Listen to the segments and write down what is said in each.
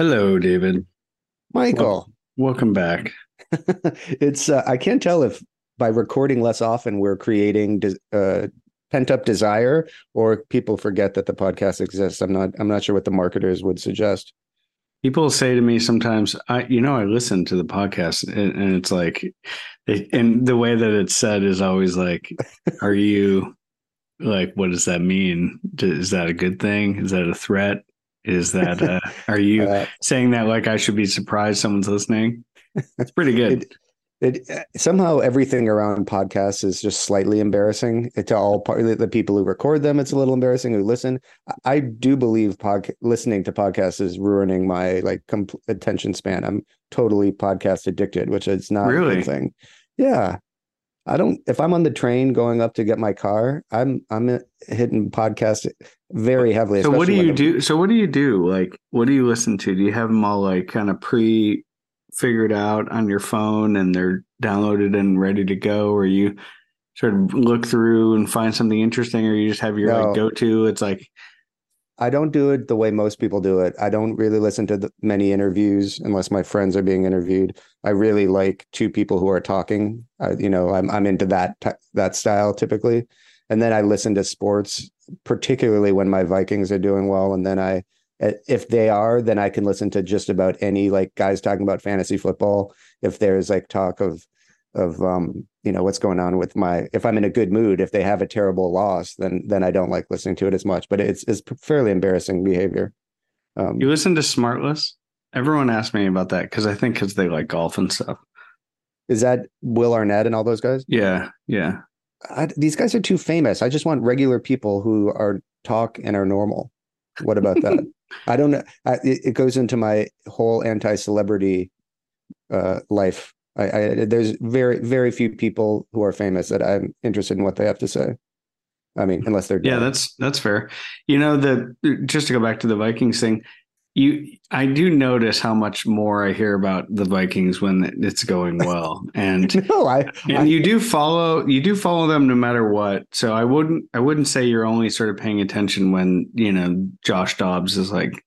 Hello, David. Michael, Welcome back. it's uh, I can't tell if by recording less often we're creating des- uh, pent up desire or people forget that the podcast exists. I'm not I'm not sure what the marketers would suggest. People say to me sometimes, I, you know, I listen to the podcast and, and it's like, it, and the way that it's said is always like, are you like, what does that mean? Is that a good thing? Is that a threat? Is that, uh, are you Uh, saying that like I should be surprised someone's listening? It's pretty good. It- it uh, somehow everything around podcasts is just slightly embarrassing to all part the people who record them. It's a little embarrassing who listen. I- I do believe pod, listening to podcasts is ruining my like attention span. I'm totally podcast addicted, which is not a Really? good thing. Yeah, I don't. If I'm on the train going up to get my car, I'm I'm hitting podcast very heavily. so what do you do? So what do you do? Like, what do you listen to? Do you have them all like kind of pre figured out on your phone and they're downloaded and ready to go? Or you sort of look through and find something interesting or you just have your No. like go to? It's like, I don't do it the way most people do it. I don't really listen to the, many interviews unless my friends are being interviewed. I really like two people who are talking. You know, I'm I'm into that that style typically, and then I listen to sports, particularly when my Vikings are doing well. And then I, if they are, then I can listen to just about any like guys talking about fantasy football. If there's like talk of of um you know what's going on with my if i'm in a good mood if they have a terrible loss then then i don't like listening to it as much but it's it's fairly embarrassing behavior um you listen to Smartless? Everyone asked me about that because I think because they like golf and stuff. is that will arnett and all those guys Yeah. Yeah. I, these guys are too famous i just want regular people who are talk and are normal what about that i don't know I, it, it goes into my whole anti-celebrity uh life I, I there's very very few people who are famous that i'm interested in what they have to say i mean unless they're Yeah, that's that's fair. You know, the just to go back to the Vikings thing, you I do notice how much more I hear about the Vikings when it's going well. And no i, I and you do follow you do follow them no matter what. So I wouldn't I wouldn't say you're only sort of paying attention when, you know, Josh Dobbs is like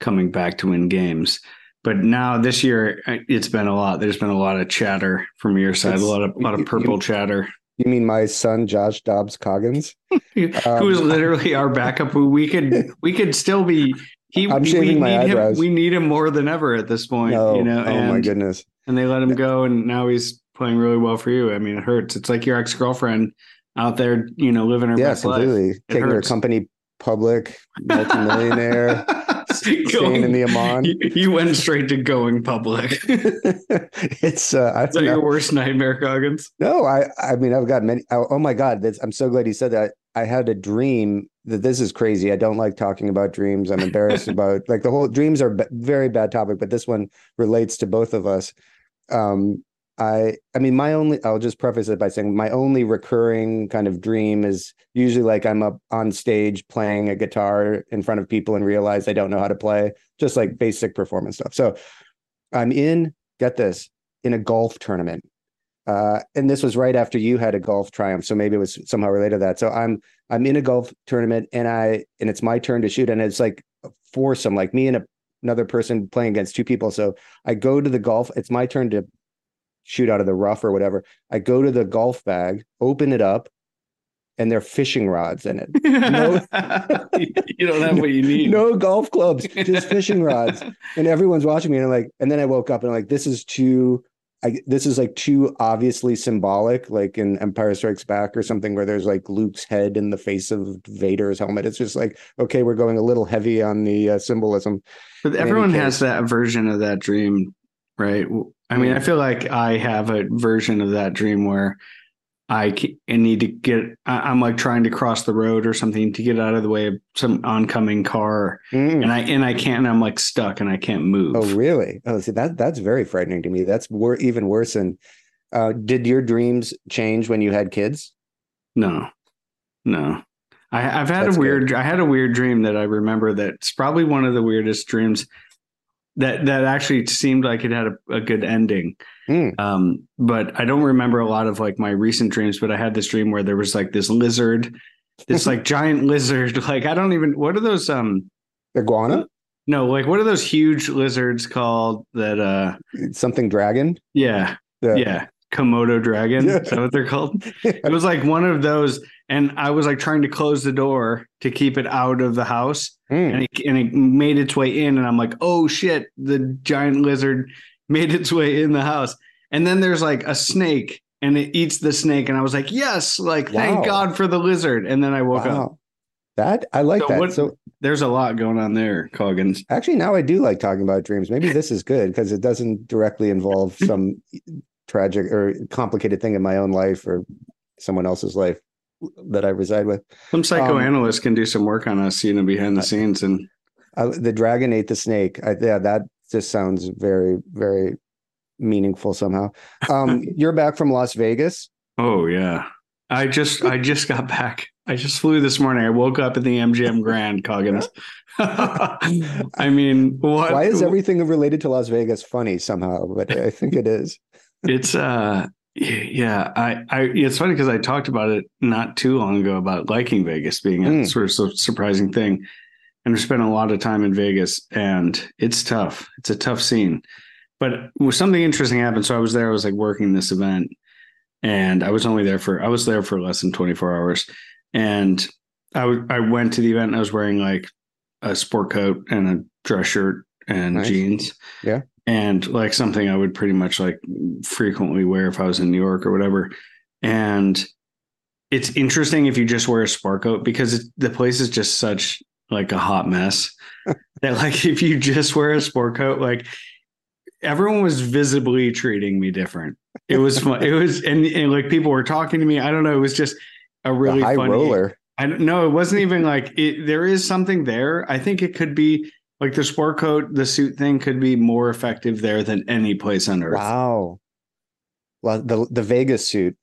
coming back to win games. But now this year uh, it's been a lot. There's been a lot of chatter from your side, It's- a lot of lot you- of you- purple chatter. You mean my son Josh Dobbs Coggins? who is literally our backup. Who we could we could still be. He, I'm we shaving my need him. eyebrows. We need him more than ever at this point. No, you know, oh and, my goodness. and they let him go, and now he's playing really well for you. I mean, it hurts. It's like your ex girlfriend out there, you know, living her Yeah, best life. completely. Taking her company public, multimillionaire, staying in the Aman. You, you went straight to going public. Is it's uh, I that your worst nightmare, Coggins? No, I I mean I've got many. Oh, oh my God, that's, I'm so glad you said that. I had a dream that this is crazy. I don't like talking about dreams. I'm embarrassed about like the whole dreams are b- very bad topic, but this one relates to both of us. Um, I I mean my only I'll just preface it by saying my only recurring kind of dream is usually like I'm up on stage playing a guitar in front of people and realize I don't know how to play, just like basic performance stuff. So I'm in, get this, in a golf tournament. Uh, and this was right after you had a golf triumph, so maybe it was somehow related to that. So I'm I'm in a golf tournament, and I and it's my turn to shoot, and it's like foursome, like me and a, another person playing against two people. So I go to the golf. It's my turn to shoot out of the rough or whatever. I go to the golf bag, open it up, and there are fishing rods in it. No. you don't have what you need. No golf clubs, just fishing rods. And everyone's watching me, and I'm like, and then I woke up and I'm like, this is too. I, this is like too obviously symbolic, like in Empire Strikes Back or something, where there's like Luke's head in the face of Vader's helmet. It's just like, okay, we're going a little heavy on the uh, symbolism. But everyone has that version of that dream, right? I mean. I feel like I have a version of that dream where I need to get, I'm like trying to cross the road or something to get out of the way of some oncoming car, Mm. and I and I can't, and I'm like stuck and I can't move. Oh, really? Oh, see that that's very frightening to me. That's wor- even worse. than uh, did your dreams change when you had kids? No, no. I, I've had That's a weird. I had a weird dream that I remember. That's probably one of the weirdest dreams. That that actually seemed like it had a, a good ending. Hmm. Um, but I don't remember a lot of like my recent dreams. But I had this dream where there was like this lizard, this like giant lizard. Like I don't even. What are those? Um, Iguana? No, like what are those huge lizards called that uh Something dragon. yeah, yeah. Komodo dragon. Yeah. Is that what they're called? It was like one of those, and I was like trying to close the door to keep it out of the house, Mm. and it, and it made its way in, and I'm like, oh shit, the giant lizard made its way in the house, and then there's like a snake, and it eats the snake, and I was like, yes, like thank God for the lizard, and then I woke up. That I like So that. what- so There's a lot going on there, Coggins. actually now I do like talking about dreams. Maybe this is good because it doesn't directly involve some tragic or complicated thing in my own life or someone else's life that I reside with. Some psychoanalysts can do some work on us, you know, behind the scenes, and Uh, the dragon ate the snake. I, yeah, that just sounds very, very meaningful somehow. Um, you're back from Las Vegas. Oh yeah. I just I just got back. I just flew this morning. I woke up at the MGM Grand, Coggins. I mean, what Why is everything related to Las Vegas funny somehow? But I think it is. It's uh yeah, I I it's funny because I talked about it not too long ago about liking Vegas being a Mm. sort of surprising thing. And I spent a lot of time in Vegas and it's tough. It's a tough scene. But was something interesting happened. So I was there, I was like working this event and I was only there for I was there for less than 24 hours. And I w- I went to the event and I was wearing like a sport coat and a dress shirt and Nice. jeans. Yeah. And like something I would pretty much like frequently wear if I was in New York or whatever. And it's interesting if you just wear a sport coat because it, the place is just such like a hot mess that like if you just wear a sport coat, like everyone was visibly treating me different. It was fun. it was and, and like people were talking to me. I don't know. It was just a really the high funny. roller. I don't know. It wasn't even like it. There is something there. I think it could be like the sport coat, the suit thing could be more effective there than any place on earth. Wow. Well, the the Vegas suit.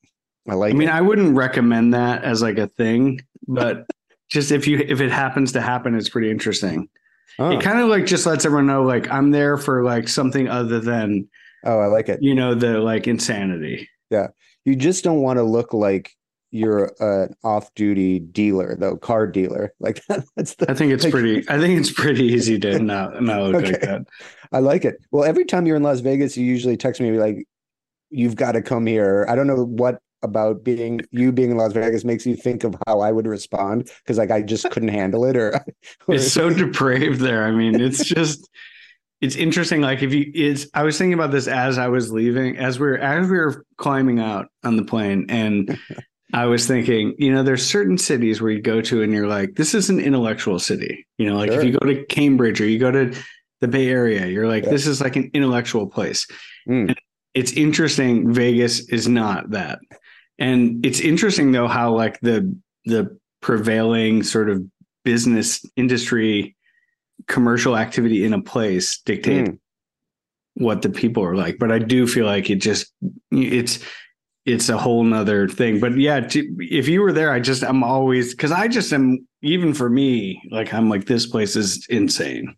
I like I mean, it. I wouldn't recommend that as like a thing, but just if you if it happens to happen, it's pretty interesting. Oh, It kind of like just lets everyone know like I'm there for like something other than oh, I like it. you know the like insanity. Yeah. You just don't want to look like you're an off-duty dealer, though, car dealer. Like that, that's the I think it's Like- pretty. I think it's pretty easy to not not look like Okay. that. I like it. Well, every time you're in Las Vegas, you usually text me like, "You've got to come here." I don't know what about being you being in Las Vegas makes you think of how I would respond because like I just couldn't handle it, or, or It's so depraved there. I mean, it's just it's interesting. Like if you it's I was thinking about this as I was leaving, as we are as we were climbing out on the plane, and I was thinking, you know, there's certain cities where you go to and you're like, this is an intellectual city. You know, like Sure. if you go to Cambridge or you go to the Bay Area, you're like, Yeah. this is like an intellectual place. Mm. And it's interesting. Vegas is not that. And it's interesting though how like the the prevailing sort of business industry commercial activity in a place dictate Mm. what the people are like. But I do feel like it just it's it's a whole nother thing. But yeah, to, if you were there, I just I'm always because I just am even for me, like I'm like this place is insane.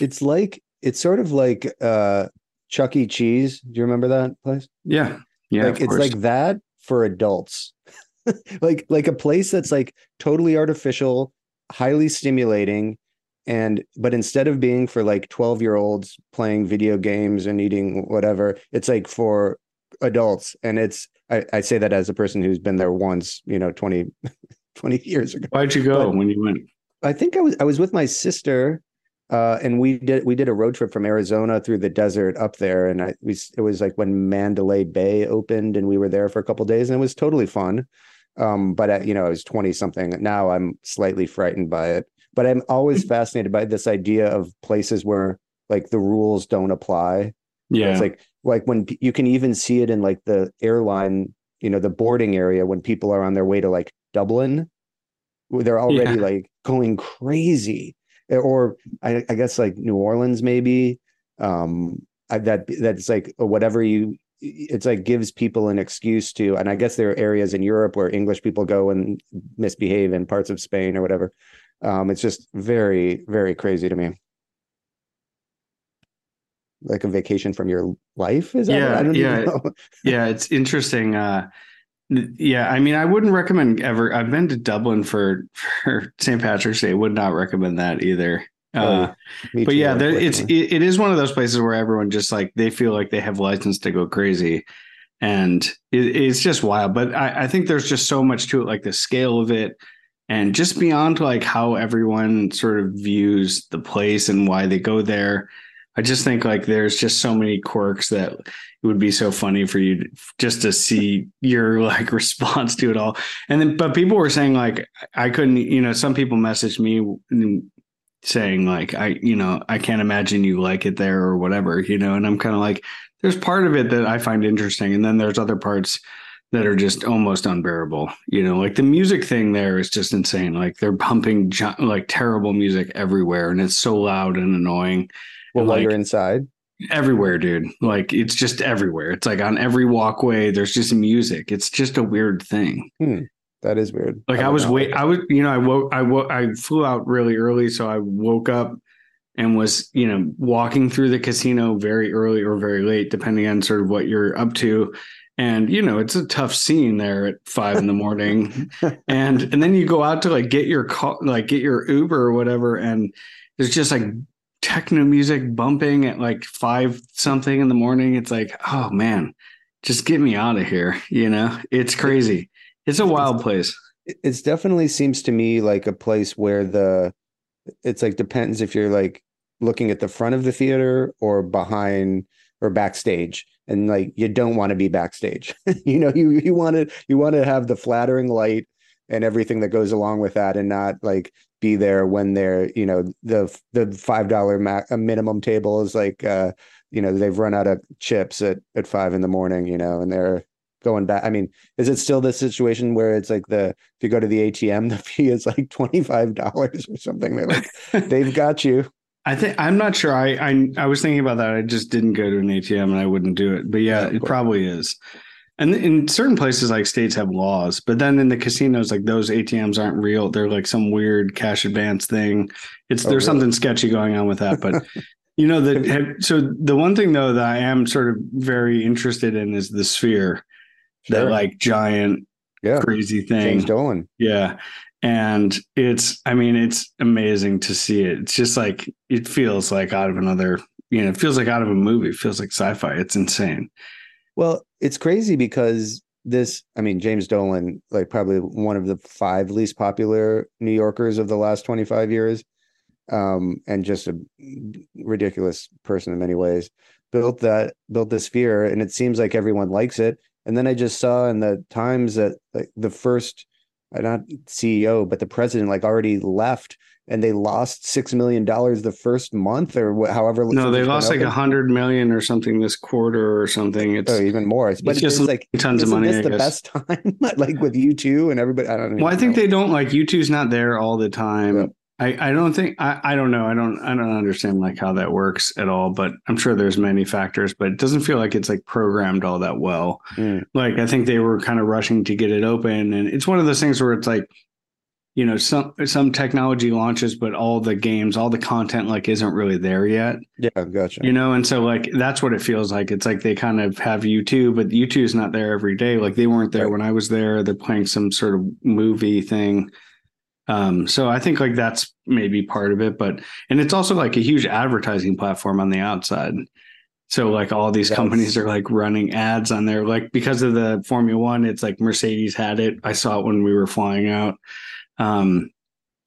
it's like it's sort of like uh Chuck E. Cheese. Do you remember that place? Yeah. Yeah. like it's course. like that for adults like like a place that's like totally artificial highly stimulating and but instead of being for like 12 year olds playing video games and eating whatever it's like for adults and it's I, I say that as a person who's been there once you know 20 20 years ago Why'd you go but- when you went? I think I was I was with my sister, uh, and we did we did a road trip from Arizona through the desert up there, and I we it was like when Mandalay Bay opened, and we were there for a couple days, and it was totally fun. Um, but I, you know, I was twenty something. Now I'm slightly frightened by it, but I'm always fascinated by this idea of places where like the rules don't apply. Yeah. It's like like when you can even see it in like the airline, you know, the boarding area when people are on their way to like Dublin, they're already Yeah. like going crazy. Eh, Or I, I guess like New Orleans, maybe. Um, I, that that's like whatever you. It's like gives people an excuse to, and I guess there are areas in Europe where English people go and misbehave in parts of Spain or whatever. Um, it's just very, very crazy to me. Like a vacation from your life, is that? Yeah, I don't yeah. even know. yeah, it's interesting. Uh yeah, I mean, I wouldn't recommend ever. I've been to Dublin for for St. Patrick's Day. Would not recommend that either. Uh, Me but yeah, there, it's it, it is one of those places where everyone just like they feel like they have license to go crazy, and it, it's just wild. But I, I think there's just so much to it, like the scale of it, and just beyond like how everyone sort of views the place and why they go there. I just think like there's just so many quirks that it would be so funny for you to, just to see your like response to it all. And then, but people were saying like I couldn't, you know, some people messaged me saying like I, you know, I can't imagine you like it there or whatever, you know. And I'm kind of like, there's part of it that I find interesting, and then there's other parts that are just almost unbearable. You know, like the music thing there is just insane. Like they're pumping like terrible music everywhere, and it's so loud and annoying well, while like- you're inside. everywhere, dude. Like it's just everywhere. It's like on every walkway, there's just music. It's just a weird thing. Hmm. That is weird. Like I would was not wait, I was, you know, I woke, I woke, I flew out really early, so I woke up and was, you know, walking through the casino very early or very late, depending on sort of what you're up to. And you know, it's a tough scene there at five in the morning, and and then you go out to like get your car like get your Uber or whatever, and there's just like techno music bumping at like five something in the morning. It's like, oh man, just get me out of here. You know, it's crazy. It's a wild place. it- it's definitely seems to me like a place where the it's like depends if you're like looking at the front of the theater or behind or backstage and like you don't want to be backstage you know you you want to you want to have the flattering light and everything that goes along with that and not like be there when they're you know the the five dollar ma- a minimum table is like uh you know they've run out of chips at at five in the morning you know and they're going back i mean is it still the situation where it's like the if you go to the atm the fee is like $25 or something they're like they've got you I think I'm not sure. I, I I was thinking about that. I just didn't go to an ATM and I wouldn't do it. But yeah, Yeah, it probably is. And in certain places, like states have laws, but then in the casinos, like those ATMs aren't real. They're like some weird cash advance thing. It's Oh, there's really? something sketchy going on with that. But you know that. have- So the one thing though that I am sort of very interested in is the sphere, that like giant yeah crazy thing. james dolan Yeah. And it's, I mean, it's amazing to see it. It's just like, it feels like out of another, you know, it feels like out of a movie. It feels like sci fi. It's insane. Well, it's crazy because this, I mean, James Dolan, like probably one of the five least popular New Yorkers of the last 25 years, um, and just a ridiculous person in many ways, built that, built this sphere, and it seems like everyone likes it. And then I just saw in the Times that like the first, uh, not CEO, but the president, like already left, and they lost six million dollars the first month, or wh- however. No, they lost like a hundred million or something this quarter or something. It's, Oh, even more. But it's just it's like tons of money. this the best time? like with U2 and everybody. I don't know. Well, I think they don't like U2's not there all the time. Yeah. I, I don't think I, I don't know. I don't I don't understand like how that works at all, but I'm sure there's many factors, but it doesn't feel like it's like programmed all that well. Mm. Like I think they were kind of rushing to get it open and it's one of those things where it's like you know some some technology launches but all the games all the content like isn't really there yet. Yeah, gotcha. you know and so like that's what it feels like. It's like they kind of have u2 but u2 is not there every day. Like they weren't there Right. when i was there. They're playing some sort of movie thing. Um so i think like that's maybe part of it but and it's also like a huge advertising platform on the outside. So like all these That's- companies are like running ads on there. Like because of the formula one it's like mercedes had it. I saw it when we were flying out um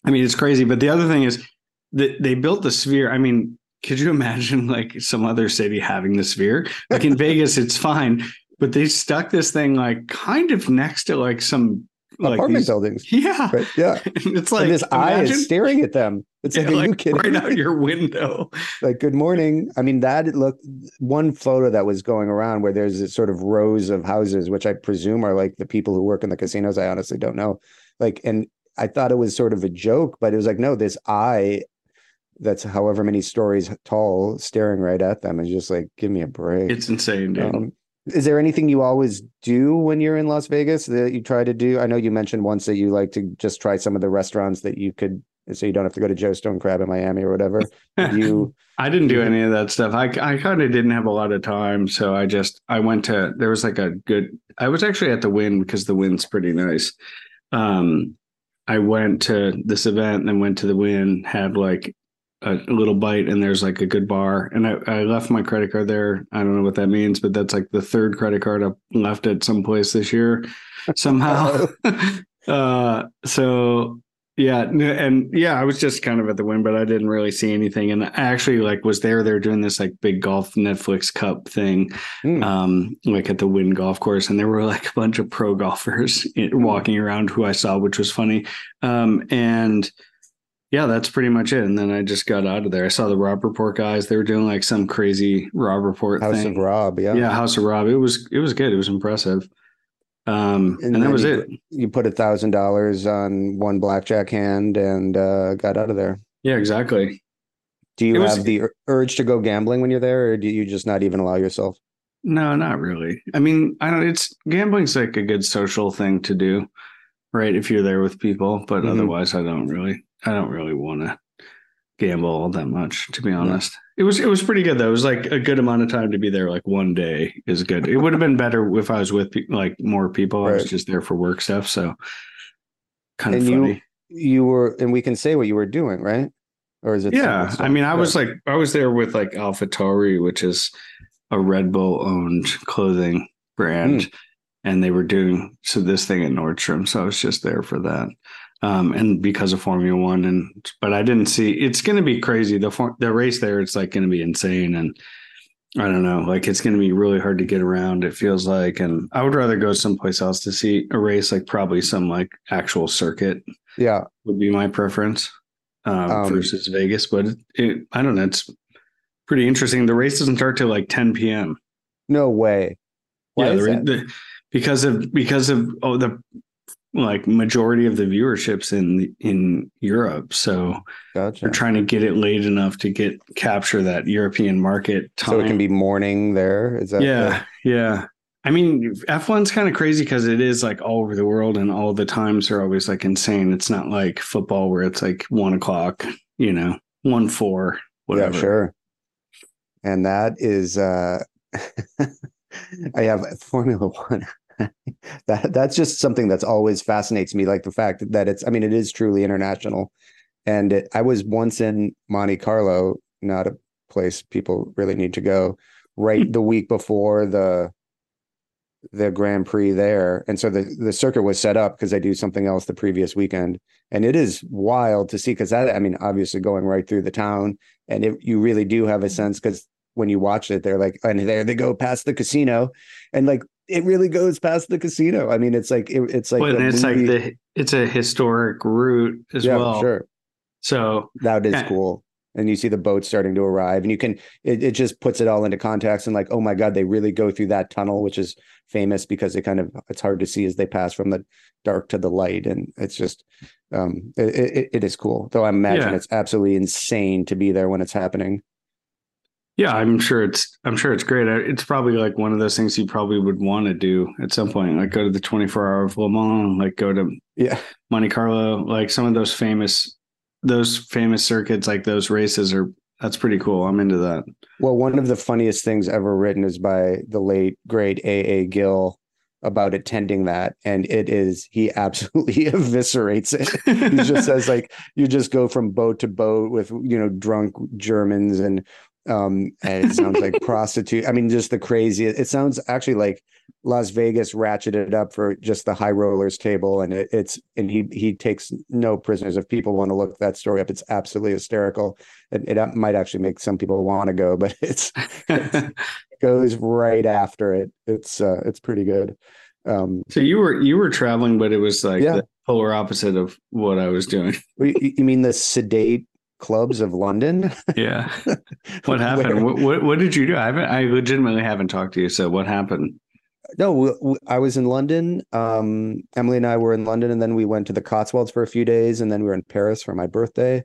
i mean it's crazy but the other thing is that they built the sphere i mean could you imagine like some other city having the sphere like in vegas it's fine but they stuck this thing like kind of next to like some like Apartment these, buildings. yeah Right. Yeah. and it's like and this eye is staring at them. It's like, yeah, are you like, kidding? right out your window like, good morning. I mean, that looked one photo that was going around where there's this sort of rows of houses, which I presume are like the people who work in the casinos. I honestly don't know. Like, and I thought it was sort of a joke, but it was like, no, this eye that's however many stories tall staring right at them is just like, give me a break. it's insane dude Um, is there anything you always do when you're in Las Vegas that you try to do? I know you mentioned once that you like to just try some of the restaurants that you could, so you don't have to go to Joe Stone Crab in Miami or whatever. You, I didn't do any of that stuff. I I kind of didn't have a lot of time, so I just I went to there was like a good. I was actually at the Wynn because the Wynn's pretty nice. Um, I went to this event, and then went to the Wynn, had like a little bite and there's like a good bar. And I, I left my credit card there. I don't know what that means but that's like the third credit card i've left at some place this year somehow. Uh so yeah and yeah i was just kind of at the Wynn but i didn't really see anything and i actually like was there they're doing this like big golf netflix cup thing Mm. um like at the Wynn golf course and there were like a bunch of pro golfers walking around who i saw which was funny um and yeah that's pretty much it and then i just got out of there i saw the Robb Report guys they were doing like some crazy Robb Report House thing of Robb. Yeah. yeah House of Robb it was it was good it was impressive um and, that was you it you put a thousand dollars on one blackjack hand and uh, got out of there. yeah exactly Do you It was- have the ur- urge to go gambling when you're there, or do you just not even allow yourself? No, not really. I mean, I don't. It's gambling's like a good social thing to do, right? If you're there with people, but Mhm. otherwise, I don't really. I don't really want to gamble all that much, to be honest. It was it was pretty good though. It was like a good amount of time to be there. Like one day is good. It would have been better if I was with pe- like more people. I was just there for work stuff, so kind of And you- funny. You were, and we can say what you were doing, right? Or is it? yeah, I mean, I was like, I was there with like Alpha AlphaTauri, which is a Red Bull owned clothing brand, Hmm. and they were doing so this thing at Nordstrom. So I was just there for that, um, and because of Formula One, and but I didn't see. It's going to be crazy. The for, the race there, it's like going to be insane, and I don't know, like it's going to be really hard to get around. It feels like, and I would rather go someplace else to see a race, like probably some like actual circuit yeah. would be my preference um, Um, versus Vegas. But it, it, I don't know. It's pretty interesting. The race doesn't start till like 10 p.m. No way. Why yeah, the, the- because of because of oh the like majority of the viewerships in in Europe. So Gotcha. they're trying to get it late enough to get capture that European market time. So it can be morning there. Is that? yeah, yeah. I mean, F1's kind of crazy because it is like all over the world and all the times are always like insane. It's not like football where it's like one o'clock, you know, one four, whatever. Yeah, sure. And that is uh I have Formula One. that that's just something that's always fascinates me, like the fact that it's I mean, it is truly international. And it, I was once in Monte Carlo, not a place people really need to go, right hmm. the week before the the Grand Prix there. And so the, the circuit was set up because they do something else the previous weekend. And it is wild to see because that, I mean, obviously going right through the town. And it, you really do have a hmm. sense because when you watch it, they're like, and there they go past the casino. And like, it really goes past the casino. I mean, it's like, it, it's like, Well, the it's movie- like the it's a historic route as yeah, well. sure. So That is Yeah. cool. And you see the boats starting to arrive, and you can it, it just puts it all into context and like, oh my god, they really go through that tunnel, which is famous because it kind of it's hard to see as they pass from the dark to the light, and it's just um it, it, it is cool. Though I imagine Yeah. it's absolutely insane to be there when it's happening. Yeah, I'm sure it's I'm sure it's great. It's probably like one of those things you probably would want to do at some point, like go to the 24 hour of Le Mans, like go to Yeah, Monte Carlo, like some of those famous those famous circuits, like those races are that's pretty cool. I'm into that. Well, one of the funniest things ever written is by the late great A. A. Gill about attending that, and it is he absolutely eviscerates it. he just says like you just go from boat to boat with you know drunk Germans and um and it sounds like prostitute. I mean, just the crazy. It sounds actually like Las Vegas ratcheted up for just the high rollers table, and it, it's and he he takes no prisoners. If people want to look that story up, it's absolutely hysterical. It, it might actually make some people want to go, but it's it goes right after it. It's uh it's pretty good. Um, so you were you were traveling, but it was like Yeah. the polar opposite of what I was doing. you, you mean the sedate clubs of London? Yeah. What happened? Where- What, what did you do? I haven't I legitimately haven't talked to you. So what happened? No, I was in London. Um, Emily and I were in London, and then we went to the Cotswolds for a few days, and then we were in Paris for my birthday.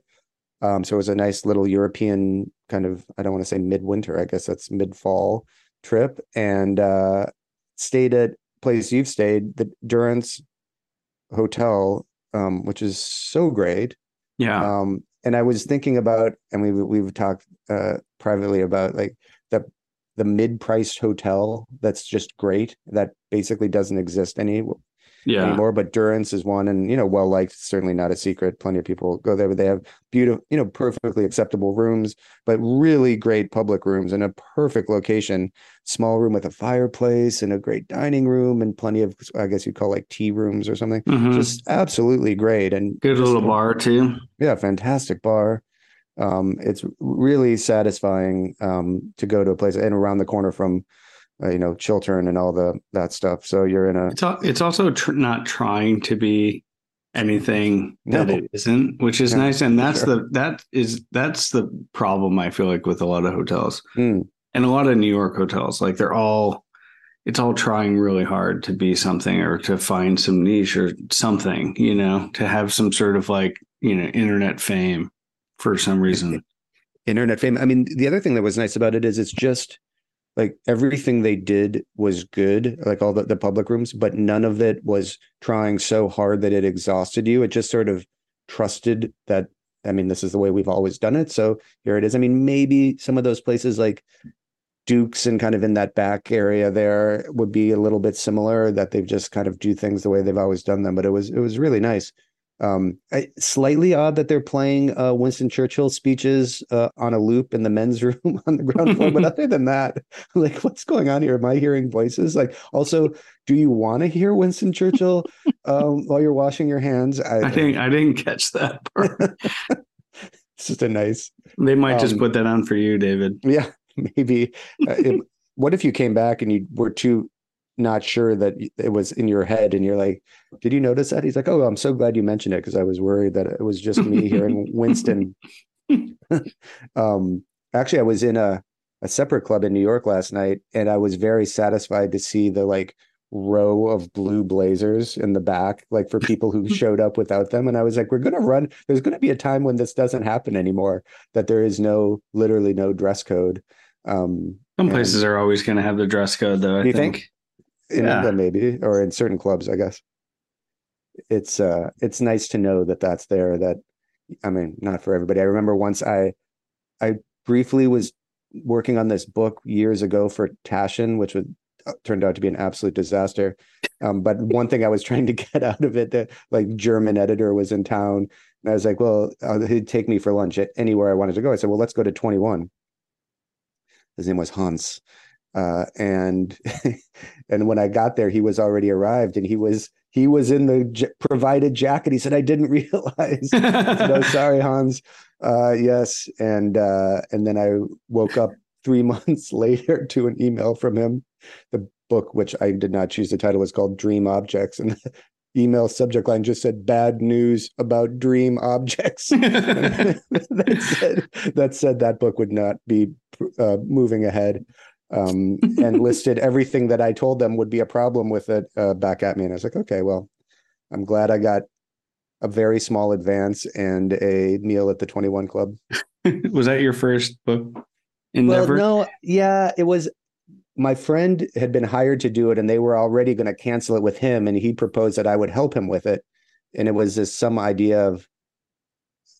Um, so it was a nice little European kind of, I don't want to say midwinter, I guess that's mid-fall trip, and uh, stayed at place you've stayed, the Durrants Hotel, um, which is so great. Yeah. Um, and I was thinking about, and we we've talked uh, privately about like the the mid-priced hotel that's just great that basically doesn't exist any Yeah. anymore. But Durrants is one, and you know, well liked. Certainly not a secret. Plenty of people go there, but they have beautiful, you know, perfectly acceptable rooms, but really great public rooms in a perfect location. Small room with a fireplace and a great dining room, and plenty of, I guess you'd call like tea rooms or something. Mhm. Just absolutely great, and Good just- little bar too. yeah, fantastic bar. Um, it's really satisfying um, to go to a place and around the corner from, uh, you know, Chiltern and all the that stuff. So you're in a It's al- it's also tr- not trying to be anything that it isn't, which is No, nice. And that's sure. the that is that's the problem I feel like with a lot of hotels Mm, and a lot of New York hotels. Like they're all it's all trying really hard to be something or to find some niche or something, you know, to have some sort of like, you know, internet fame for some reason. internet fame. I mean, the other thing that was nice about it is it's just like everything they did was good, like all the, the public rooms, but none of it was trying so hard that it exhausted you. It just sort of trusted that, I mean, this is the way we've always done it. So here it is. I mean, maybe some of those places like Duke's and kind of in that back area there would be a little bit similar that they've just kind of do things the way they've always done them. But it was, it was really nice. Um, I, slightly odd that they're playing uh, Winston Churchill speeches uh, on a loop in the men's room on the ground floor. but other than that, like, what's going on here? Am I hearing voices? Like, also, do you want to hear Winston Churchill um, while you're washing your hands? I, I think I didn't catch that part. it's just a nice, They might just Um, put that on for you, David. yeah, maybe. Uh, it- what if you came back and you were too not sure that it was in your head and you're like, did you notice that? He's like, oh, I'm so glad you mentioned it because I was worried that it was just me hearing Winston um actually i was in a a separate club in new york last night and i was very satisfied to see the like row of blue blazers in the back like for people who showed up without them and i was like we're going to run there's going to be a time when this doesn't happen anymore that there is no literally no dress code um Some places are always going to have the dress code, though. I you think. think? In Yeah. England maybe or in certain clubs i guess. It's uh it's nice to know that that's there that i mean not for everybody. I remember once i i briefly was working on this book years ago for Taschen, which would uh, turned out to be an absolute disaster. Um, but one thing i was trying to get out of it that like german editor was in town and i was like well uh, he'd take me for lunch at anywhere i wanted to go. I said well let's go to 21 his name was hans uh, and and when I got there, he was already arrived, and he was he was in the j- provided jacket. He said, "I didn't realize." Said, "Oh, sorry, Hans." Uh, yes, and uh, and then I woke up three months later to an email from him. The book, which I did not choose the title, was called Dream Objects, and the email subject line just said "Bad news about dream objects." that said that said that book would not be uh, moving ahead um, and listed everything that I told them would be a problem with it uh, back at me. And I was like, okay, well, I'm glad I got a very small advance and a meal at the 21 Club. was that your first book endeavor? Well, no, yeah, it was. My friend had been hired to do it, and they were already going to cancel it with him, and he proposed that I would help him with it. And it was this some idea of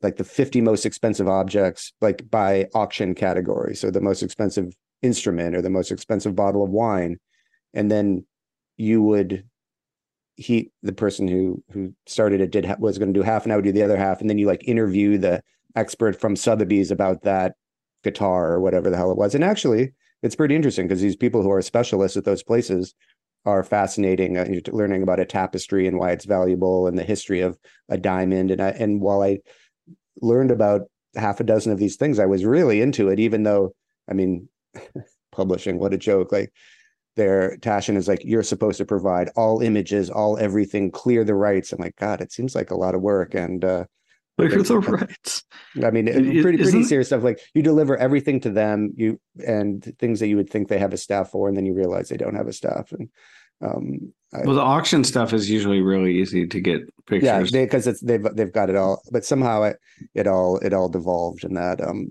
like the 50 most expensive objects, like by auction category. So the most expensive instrument or the most expensive bottle of wine, and then you would he the person who who started it did was going to do half, and I would do the other half, and then you like interview the expert from Sotheby's about that guitar or whatever the hell it was. And actually, it's pretty interesting because these people who are specialists at those places are fascinating. Uh, learning about a tapestry and why it's valuable and the history of a diamond. And I, and while I learned about half a dozen of these things, I was really into it, even though, I mean, publishing, what a joke. Like their Taschen is like, you're supposed to provide all images, all everything, clear the rights. I'm like, God, it seems like a lot of work. And, uh, Thanks. the rights. I mean, it- pretty pretty serious stuff. Like you deliver everything to them, you and things that you would think they have a staff for, and then you realize they don't have a staff. And um, I, Well, the auction stuff is usually really easy to get yeah, pictures. because it's they've they've got it all. But somehow it it all it all devolved, and that um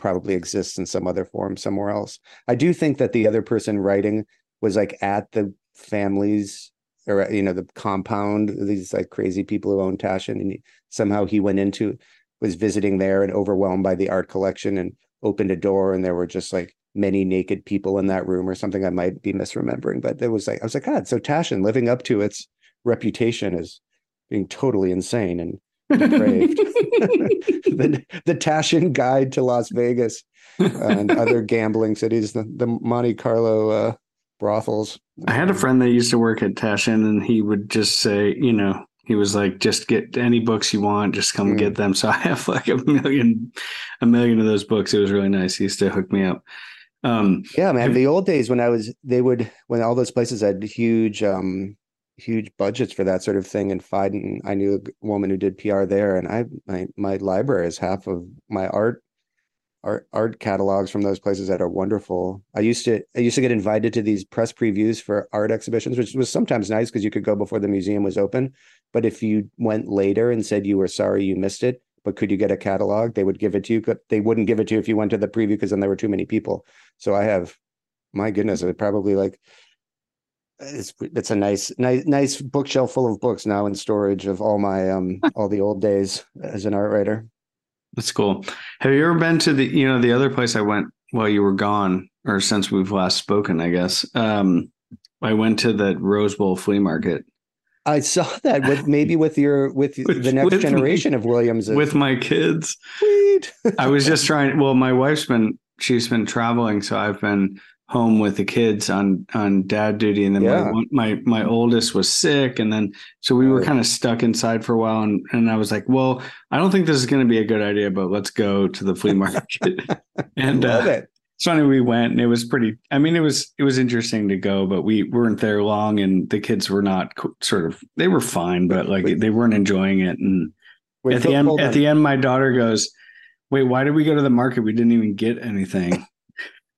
probably exists in some other form somewhere else. I do think that the other person writing was like at the family's or you know the compound these like crazy people who own Taschen and he, somehow he went into was visiting there and overwhelmed by the art collection and opened a door and there were just like many naked people in that room or something I might be misremembering but there was like I was like God so Taschen living up to its reputation as being totally insane and depraved. the, the Taschen Guide to Las Vegas and other gambling cities, the, the Monte Carlo uh, brothels. I had a friend that used to work at Taschen, and he would just say, you know, he was like, just get any books you want, just come mm. get them. So I have like a million, a million of those books. It was really nice. He used to hook me up. Um, yeah, man. The old days when I was, they would, when all those places had huge, um, huge budgets for that sort of thing. And Phaidon, I knew a woman who did PR there, and I, my, my library is half of my art art art catalogs from those places that are wonderful. I used to I used to get invited to these press previews for art exhibitions, which was sometimes nice because you could go before the museum was open. But if you went later and said you were sorry you missed it, but could you get a catalog? They would give it to you. They wouldn't give it to you if you went to the preview because then there were too many people. So I have, my goodness, probably like it's it's a nice nice nice bookshelf full of books now in storage of all my um all the old days as an art writer. That's cool. Have you ever been to the you know the other place I went while you were gone or since we've last spoken? I guess um I went to the Rose Bowl flea market. I saw that with maybe with your with, with the next with generation me, of Williams with my kids. Sweet. I was just trying. Well, my wife's been she's been traveling, so I've been home with the kids on on dad duty, and then yeah. my my my oldest was sick, and then so we were kind of stuck inside for a while, and and I was like, well, I don't think this is going to be a good idea, but let's go to the flea market. and Love uh, it. it's funny we went and it was pretty i mean it was it was interesting to go but we weren't there long and the kids were not sort of they were fine but like wait, they weren't enjoying it. And wait, at the end at the end my daughter goes wait why did we go to the market? We didn't even get anything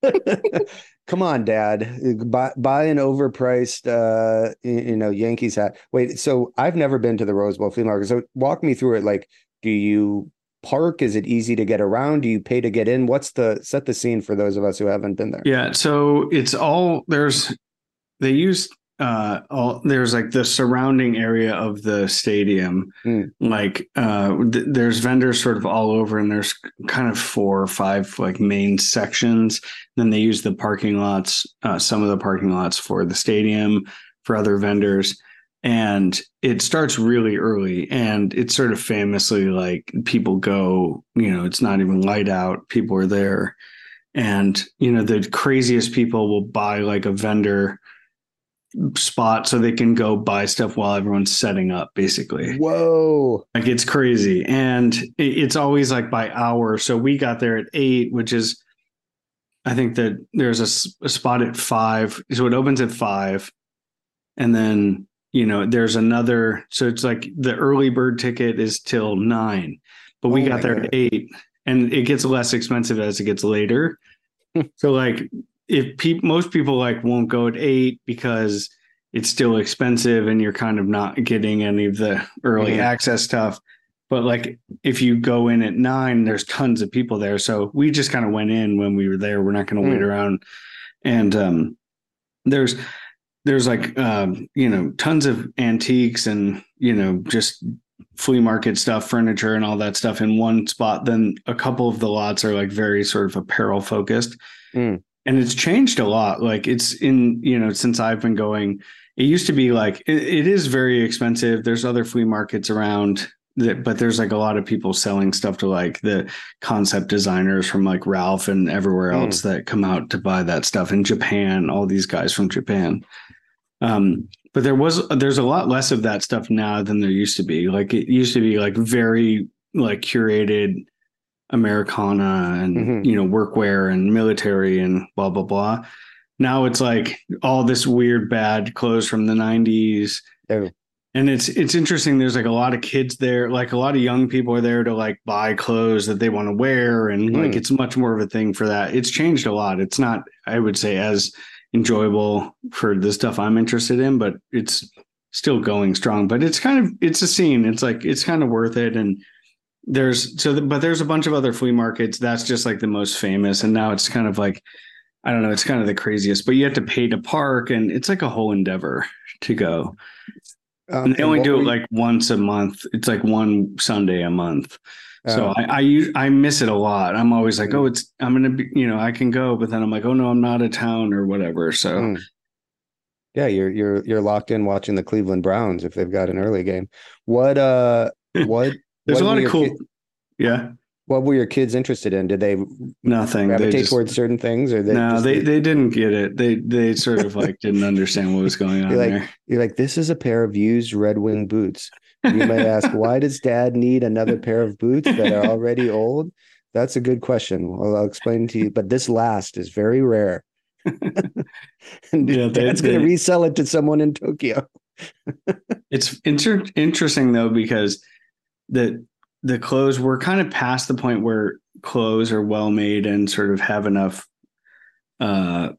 come on dad buy, buy an overpriced uh you know yankees hat wait so i've never been to the rose bowl flea market so walk me through it like do you park? Is it easy to get around? Do you pay to get in? What's the set the scene for those of us who haven't been there? Yeah, so it's all there's they use uh all there's like the surrounding area of the stadium mm. like uh th- there's vendors sort of all over and there's kind of four or five like main sections. Then they use the parking lots uh some of the parking lots for the stadium for other vendors. And it starts really early and it's sort of famously like people go you know it's not even light out people are there. And you know the craziest people will buy like a vendor spot so they can go buy stuff while everyone's setting up basically whoa like it's crazy and it's always like by hour so we got there at eight which is i think that there's a, a spot at five so it opens at five and then you know, there's another. So it's like the early bird ticket is till nine, but we oh got there God. at eight, and it gets less expensive as it gets later. so like, if pe- most people like won't go at eight because it's still expensive and you're kind of not getting any of the early access stuff. But like if you go in at nine, there's tons of people there. So we just kind of went in when we were there. We're not going to mm. wait around. And um, there's there's like um, you know tons of antiques and you know just flea market stuff furniture and all that stuff in one spot then a couple of the lots are like very sort of apparel focused mm. And it's changed a lot like it's in you know since i've been going it used to be like it, it is very expensive there's other flea markets around that but there's like a lot of people selling stuff to like the concept designers from like ralph and everywhere hmm. else mm. that come out to buy that stuff in japan all these guys from japan um, but there was there's a lot less of that stuff now than there used to be. Like it used to be like very like curated Americana and mm-hmm. you know workwear and military and blah blah blah. Now it's like all this weird bad clothes from the 90s. Oh. And it's it's interesting. There's like a lot of kids there, like a lot of young people are there to like buy clothes that they want to wear, and mm. like it's much more of a thing for that. It's changed a lot. It's not, I would say, as enjoyable for the stuff I'm interested in, but it's still going strong. But it's kind of it's a scene. It's like it's kind of worth it. And there's so, the, but there's a bunch of other flea markets. That's just like the most famous. And now it's kind of like I don't know. It's kind of the craziest. But you have to pay to park, and it's like a whole endeavor to go. Um, and they only do it we, like once a month. It's like one Sunday a month. So um, I, I I miss it a lot. I'm always like, oh, it's I'm gonna be, you know, I can go, but then I'm like, oh no, I'm not a town or whatever. So, mm. Yeah, you're you're you're locked in watching the Cleveland Browns if they've got an early game. What uh what There's what a lot of cool. yeah, what were your kids interested in? Did they nothing. They gravitate just, towards certain things or they no, they they didn't get it. They they sort of like didn't understand what was going on You're like- there. You're like, this is a pair of used Red Wing boots. You may ask, why does dad need another pair of boots that are already old? That's a good question. Well, I'll explain to you. But this last is very rare. and Yeah, they- dad's going to resell it to someone in Tokyo. It's inter- interesting though because the the clothes we're kind of past the point where clothes are well made and sort of have enough uh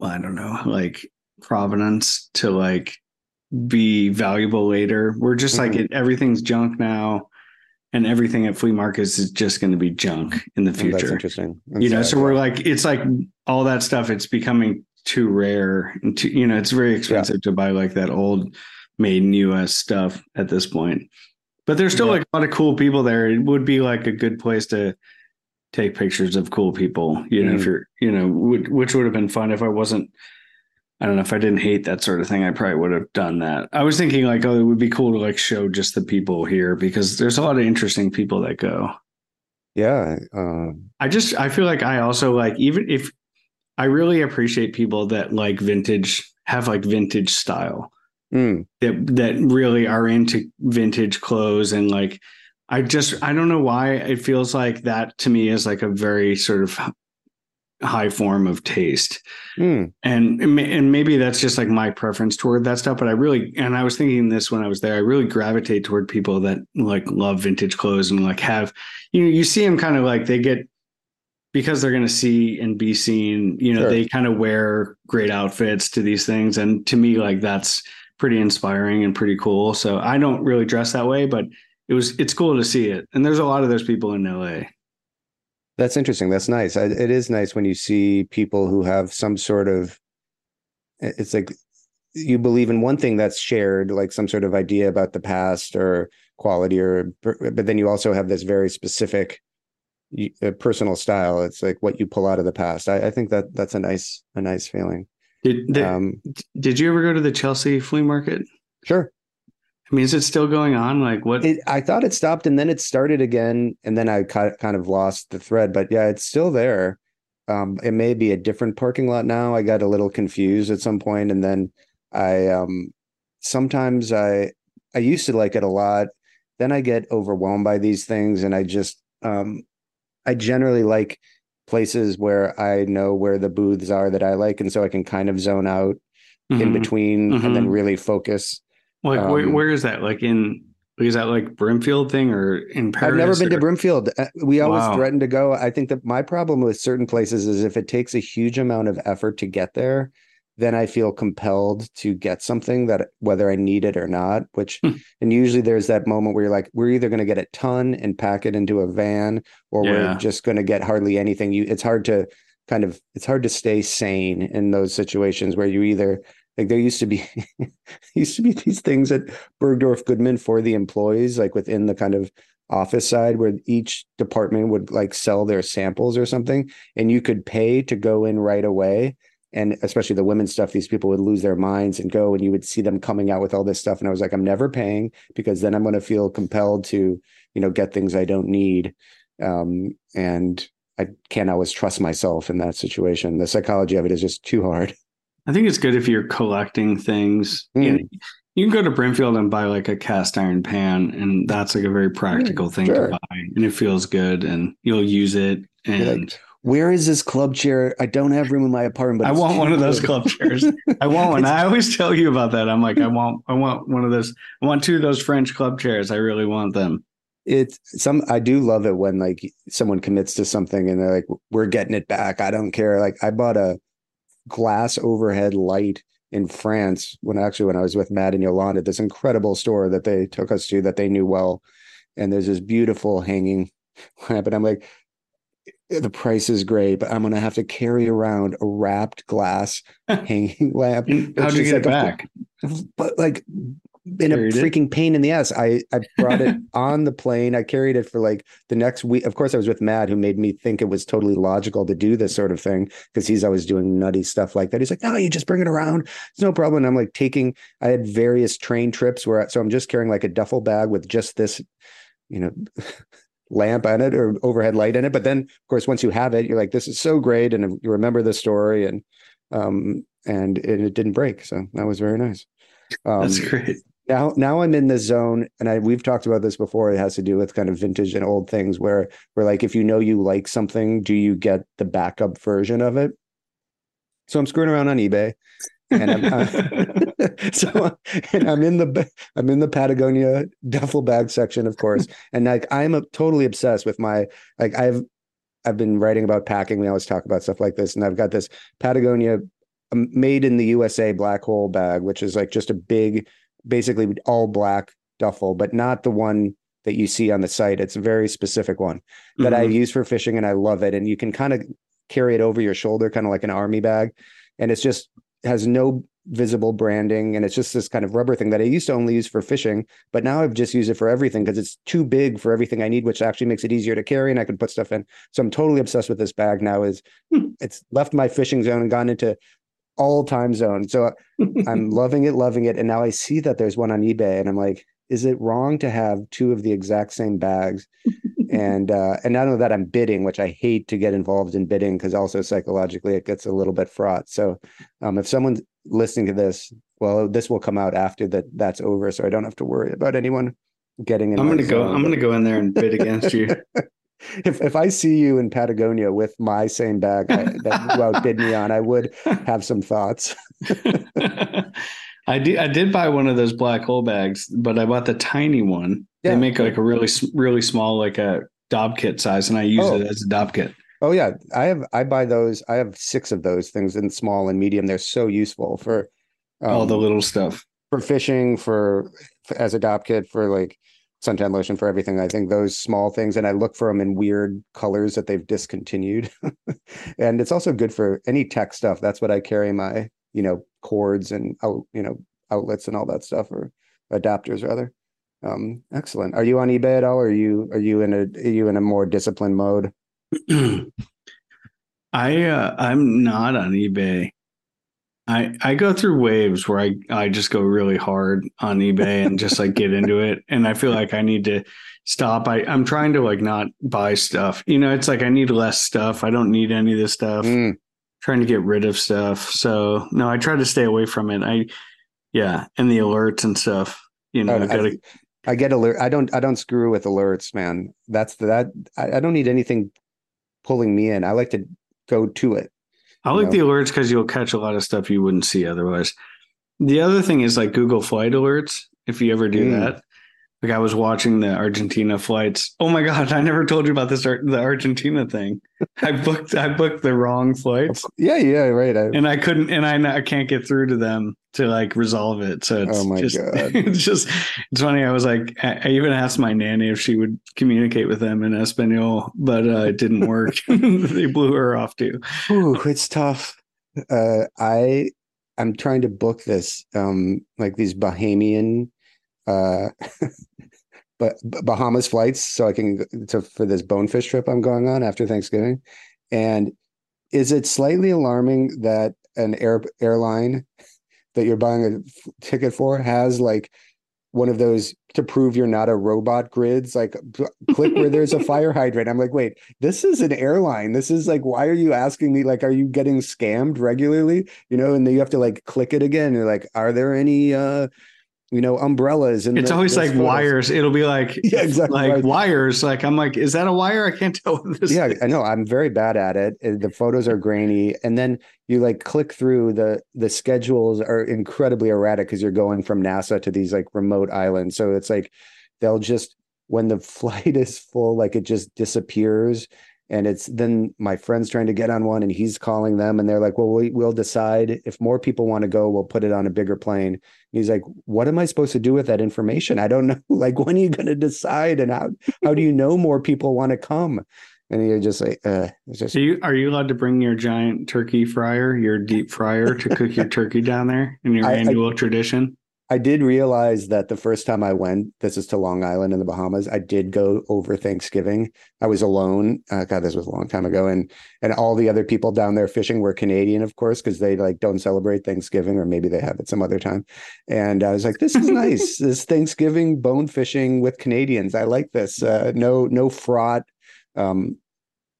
I don't know, like provenance to like be valuable later. We're just like Mhm. it, everything's junk now and everything at flea markets is just going to be junk in the Oh, that's future. interesting. you know, That's so we're like it's like all that stuff it's becoming too rare and too, you know, it's very expensive to buy like that old made in US stuff at this point. But there's still Yeah. like a lot of cool people there. It would be like a good place to take pictures of cool people, you know, if Mhm. you're, you know, would, which would have been fun if I wasn't I don't know if I didn't hate that sort of thing, I probably would have done that. I was thinking like, oh, it would be cool to like show just the people here because there's a lot of interesting people that go. yeah. Um, I just I feel like I also like even if I really appreciate people that like vintage have like vintage style mm, that that really are into vintage clothes. And like I just I don't know why it feels like that to me is like a very sort of high form of taste. Mm, and and maybe that's just like my preference toward that stuff but i really and i was thinking this when i was there i really gravitate toward people that like love vintage clothes and like have you know you see them kind of like they get because they're going to see and be seen you know Sure. they kind of wear great outfits to these things. And to me like that's pretty inspiring and pretty cool so i don't really dress that way but it was it's cool to see it and there's a lot of those people in la that's interesting. That's nice. It is nice when you see people who have some sort of. It's like you believe in one thing that's shared, like some sort of idea about the past or quality, or but then you also have this very specific uh, personal style. It's like what you pull out of the past. I, I think that that's a nice a nice feeling. Did, did, Um, did you ever go to the chelsea flea market sure. I mean, is it still going on? Like what? It, I thought it stopped and then it started again, and then I ki- kind of lost the thread. But yeah, it's still there. Um, it may be a different parking lot now. I got a little confused at some point, and then I um, sometimes I I used to like it a lot. Then I get overwhelmed by these things, and I just um, I generally like places where I know where the booths are that I like, and so I can kind of zone out in Mhm. between and then Mhm. really focus. Like where, um, where is that? Like in is that like Brimfield thing or in Paris? I've never been to Brimfield. Uh, We always Wow. threaten to go. I think that my problem with certain places is if it takes a huge amount of effort to get there, then I feel compelled to get something that whether I need it or not. Which Hmm. and usually there's that moment where you're like, we're either going to get a ton and pack it into a van, or Yeah. we're just going to get hardly anything. You, it's hard to kind of it's hard to stay sane in those situations where you either like there used to be used to be these things at Bergdorf Goodman for the employees, like within the kind of office side where each department would like sell their samples or something and you could pay to go in right away and especially the women's stuff these people would lose their minds and go and you would see them coming out with all this stuff and i was like i'm never paying because then i'm going to feel compelled to you know get things i don't need um, and i can't always trust myself in that situation the psychology of it is just too hard I think it's good if you're collecting things. You, Mm. know, you can go to Brimfield and buy like a cast iron pan, and that's like a very practical thing sure. to buy, and it feels good, and you'll use it. And where is this club chair i don't have room in my apartment but I want one of those club chairs. I want one. I always tell you about that. I'm like, I want, I want one of those. I want two of those French club chairs. I really want them. it's some i do love it when like someone commits to something and they're like we're getting it back i don't care like i bought a glass overhead light in france when actually when i was with matt and yolanda this incredible store that they took us to that they knew well and there's this beautiful hanging lamp and i'm like the price is great but i'm gonna have to carry around a wrapped glass hanging lamp mm, How'd you is get it like a- back? but like in a Carried it? freaking pain in the ass. I I brought it on the plane. I carried it for like the next week. Of course, I was with Matt, who made me think it was totally logical to do this sort of thing because he's always doing nutty stuff like that. He's like, "No, you just bring it around. It's no problem." And I'm like taking. I had various train trips where, I, so I'm just carrying like a duffel bag with just this, you know. Lamp on it or overhead light in it. But then of course once you have it you're like this is so great and you remember the story and um and it, it didn't break. So that was very nice. Um, That's great. now now i'm in the zone and i we've talked about this before. It has to do with kind of vintage and old things where where like if you know you like something do you get the backup version of it? So i'm screwing around on ebay and I'm, uh, so and i'm in the i'm in the patagonia duffel bag section of course and like i'm a, totally obsessed with my like i've i've been writing about packing we always talk about stuff like this and i've got this patagonia um, made in the usa black hole bag which is like just a big basically all black duffel but not the one that you see on the site it's a very specific one that I Mhm. use for fishing and I love it. And you can kind of carry it over your shoulder, kind of like an army bag. And it's just has no visible branding. And it's just this kind of rubber thing that I used to only use for fishing, but now I've just used it for everything because it's too big for everything I need, which actually makes it easier to carry and I can put stuff in. So I'm totally obsessed with this bag now is Hmm. it's left my fishing zone and gone into all time zone. So I'm loving it, loving it. And now I see that there's one on eBay and I'm like, is it wrong to have two of the exact same bags? and uh and not only that i'm bidding which i hate to get involved in bidding because also psychologically it gets a little bit fraught so um if someone's listening to this well this will come out after that that's over so i don't have to worry about anyone getting in I'm gonna go. zone. I'm gonna go in there and bid against you. if if i see you in patagonia with my same bag I, that you outbid me on i would have some thoughts I did. I did buy one of those black hole bags, but I bought the tiny one. Yeah. They make like a really, really small, like a Dopp kit size, and I use Oh. it as a Dopp kit. oh yeah i have i buy those i have six of those things in small and medium they're so useful for all the um, little stuff. for fishing for, for as a Dopp kit for like suntan lotion for everything i think those small things and i look for them in weird colors that they've discontinued and it's also good for any tech stuff that's what i carry my you know cords and out you know outlets and all that stuff or adapters rather um excellent are you on ebay at all or are you are you in a are you in a more disciplined mode I uh, I'm not on eBay. I I go through waves where I I just go really hard on eBay and just like get into it, and I feel like I need to stop. I I'm trying to like not buy stuff. You know, it's like I need less stuff. I don't need any of this stuff. Mm, Trying to get rid of stuff. So no, I try to stay away from it. I yeah, and the alerts and stuff. You know, I, I gotta I, I get alert i don't i don't screw with alerts man that's the, that I, I don't need anything pulling me in i like to go to it I like know? the alerts because you'll catch a lot of stuff you wouldn't see otherwise. The other thing is like Google Flight Alerts. If you ever do Mm. that, like I was watching the Argentina flights. Oh my god, I never told you about this the Argentina thing. I booked I booked the wrong flights, Yeah, yeah, right. I, and I couldn't, and I I can't get through to them to like resolve it. So it's Oh my just God. it's just it's funny. I was like, I, I even asked my nanny if she would communicate with them in Espanol, but uh, it didn't work. they blew her off too. Ooh, it's tough. Uh, I I'm trying to book this um like these Bahamian uh but Bahamas flights so I can to for this bonefish trip I'm going on after Thanksgiving. And is it slightly alarming that an air airline that you're buying a f- ticket for has like one of those to prove you're not a robot grids like p- click where there's a fire hydrant? I'm like wait this is an airline. This is like why are you asking me like are you getting scammed regularly? You know and then you have to like click it again. You're like are there any uh you know umbrellas and It's always like wires. It'll be like Yeah, exactly like right. wires. Like I'm like, is that a wire? I can't tell what this. yeah is. i know i'm very bad at it the photos are grainy and then you like click through the the schedules are incredibly erratic because you're going from Nassau to these like remote islands so it's like they'll just when the flight is full like it just disappears and it's then my friend's trying to get on one and he's calling them and they're like well we, we'll decide. If more people want to go we'll put it on a bigger plane. And he's like what am i supposed to do with that information? I don't know. Like when are you going to decide and how how do you know more people want to come? And you're just like uh just So you are you allowed to bring your giant turkey fryer, your deep fryer, to cook your turkey down there in your I- I- annual tradition? I did realize that the first time I went, this is to Long Island in the Bahamas. I did go over Thanksgiving. I was alone. Uh, God, this was a long time ago, and and all the other people down there fishing were Canadian, of course, because they like don't celebrate Thanksgiving, or maybe they have it some other time. And I was like, this is nice. this Thanksgiving bone fishing with Canadians. I like this. Uh, no, no fraught. Um,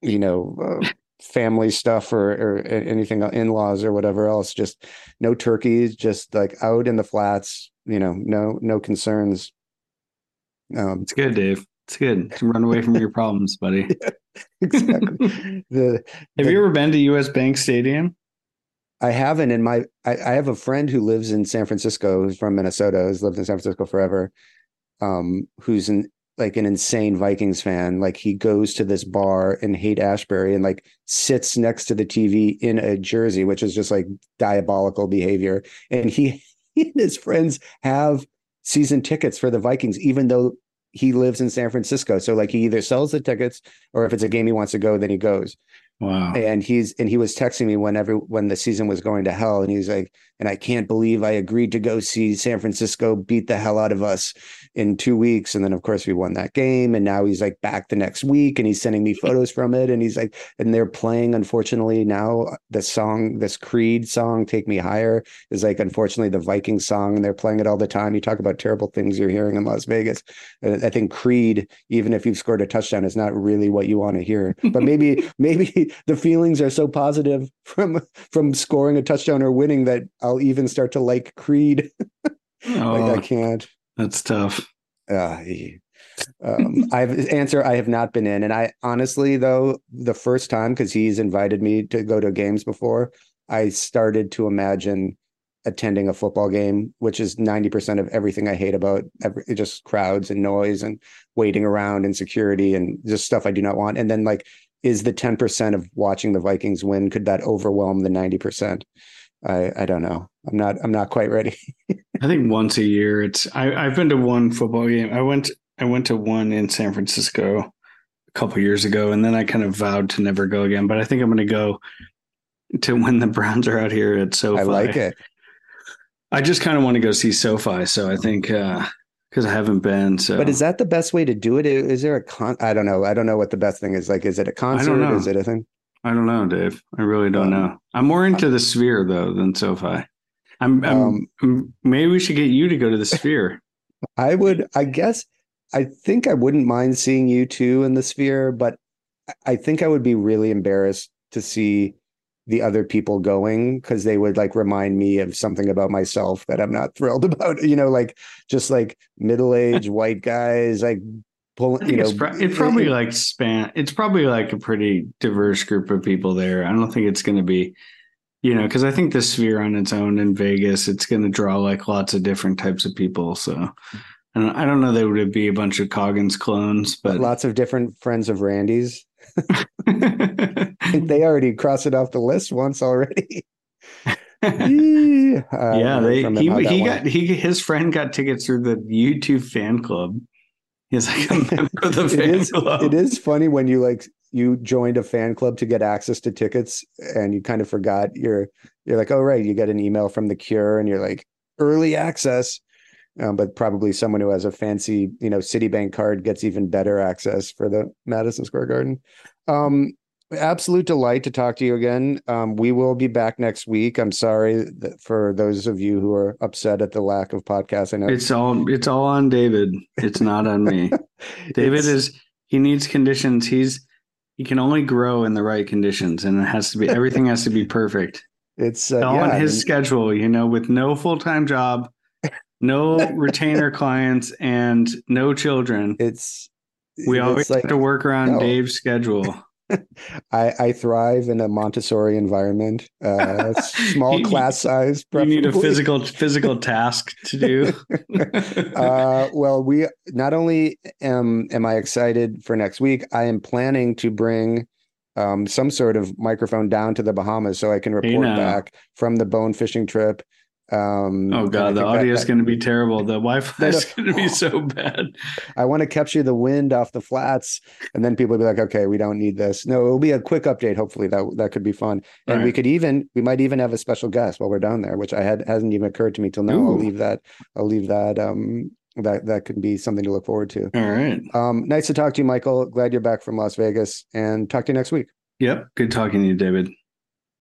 you know. Uh, family stuff or, or anything in-laws or whatever else just no turkeys just like out in the flats you know no no concerns. Um it's good dave. It's good. To run away from your problems buddy. Yeah, exactly. The, have the, you ever been to us bank stadium? I haven't and my I, I have a friend who lives in san francisco who's from minnesota who's lived in san francisco forever um who's an like an insane Vikings fan. Like he goes to this bar in Haight Ashbury and like sits next to the TV in a jersey, which is just like diabolical behavior. And he, he and his friends have season tickets for the Vikings, even though he lives in San Francisco. So like he either sells the tickets or if it's a game he wants to go, then he goes. Wow. And he's and he was texting me whenever when the season was going to hell, and he's like, and I can't believe I agreed to go see San Francisco beat the hell out of us in two weeks. And then of course we won that game. And now he's like back the next week and he's sending me photos from it. And he's like, and they're playing, unfortunately, now uh, the song, this Creed song, Take Me Higher, is like unfortunately the Viking song, and they're playing it all the time. You talk about terrible things you're hearing in Las Vegas. I think Creed, even if you've scored a touchdown, is not really what you want to hear. But maybe, maybe the feelings are so positive from from scoring a touchdown or winning that I'll even start to like Creed. Oh, like I oh. can't. That's tough. Uh, um, I've answer. I have not been in, and I honestly though the first time because he's invited me to go to games before, I started to imagine attending a football game, which is ninety percent of everything I hate about every, just crowds and noise and waiting around and security and just stuff I do not want. And then like, is the ten percent of watching the Vikings win could that overwhelm the ninety percent? I I don't know. I'm not I'm not quite ready. I think once a year. It's I I've been to one football game. I went I went to one in San Francisco a couple years ago, and then I kind of vowed to never go again. But I think I'm going to go to when the Browns are out here at SoFi. I like it. I just kind of want to go see SoFi, so I think uh because I haven't been. So, but is that the best way to do it? Is there a con? I don't know. I don't know what the best thing is. Like, is it a concert? Or is it a thing? I don't know, Dave. I really don't um, know. I'm more into the Sphere though than SoFi. I'm, I'm, um, maybe we should get you to go to the Sphere. I would. I guess. I think I wouldn't mind seeing U2 in the Sphere, but I think I would be really embarrassed to see the other people going because they would like remind me of something about myself that I'm not thrilled about. You know, like just like middle aged white guys like pulling. You know, it's, pro- it's probably it, like span. It's probably like a pretty diverse group of people there. I don't think it's going to be, you know, because I think the Sphere on its own in Vegas, it's going to draw like lots of different types of people. So. And I don't know, they would be a bunch of Coggins clones, but lots of different friends of Randy's. they already crossed it off the list once already. uh, yeah, they, he he got he his friend got tickets through the U2 fan club. He's like a member of the fan it is, club. It is funny when you like you joined a fan club to get access to tickets and you kind of forgot you're you're like, oh right, you get an email from the cure and you're like early access. Um, but probably someone who has a fancy, you know, Citibank card gets even better access for the Madison Square Garden. Um, absolute delight to talk to you again. Um, we will be back next week. I'm sorry for those of you who are upset at the lack of podcast. I know it's all it's all on David. It's not on me. David is he needs conditions. He's he can only grow in the right conditions, and it has to be everything has to be perfect. It's uh, all yeah, on his schedule, you know, with no full time job, no retainer clients, and no children. It's we always like, have to work around no. Dave's schedule. I, I thrive in a Montessori environment, uh, small class size. Preferably. You need a physical physical task to do. uh, well, we not only am am I excited for next week, I am planning to bring um, some sort of microphone down to the Bahamas so I can report back from the bone fishing trip. Um, Oh god, the audio is going to be terrible. The Wi-Fi is going to be so bad. I want to capture the wind off the flats, and then people will be like, "Okay, we don't need this." No, it'll be a quick update. Hopefully, that that could be fun, and we could even we might even have a special guest while we're down there, which I had hasn't even occurred to me till now. I'll leave that. I'll leave that. Um, that that could be something to look forward to. All right. Um, nice to talk to you, Michael. Glad you're back from Las Vegas, and talk to you next week. Yep. Good talking to you, David.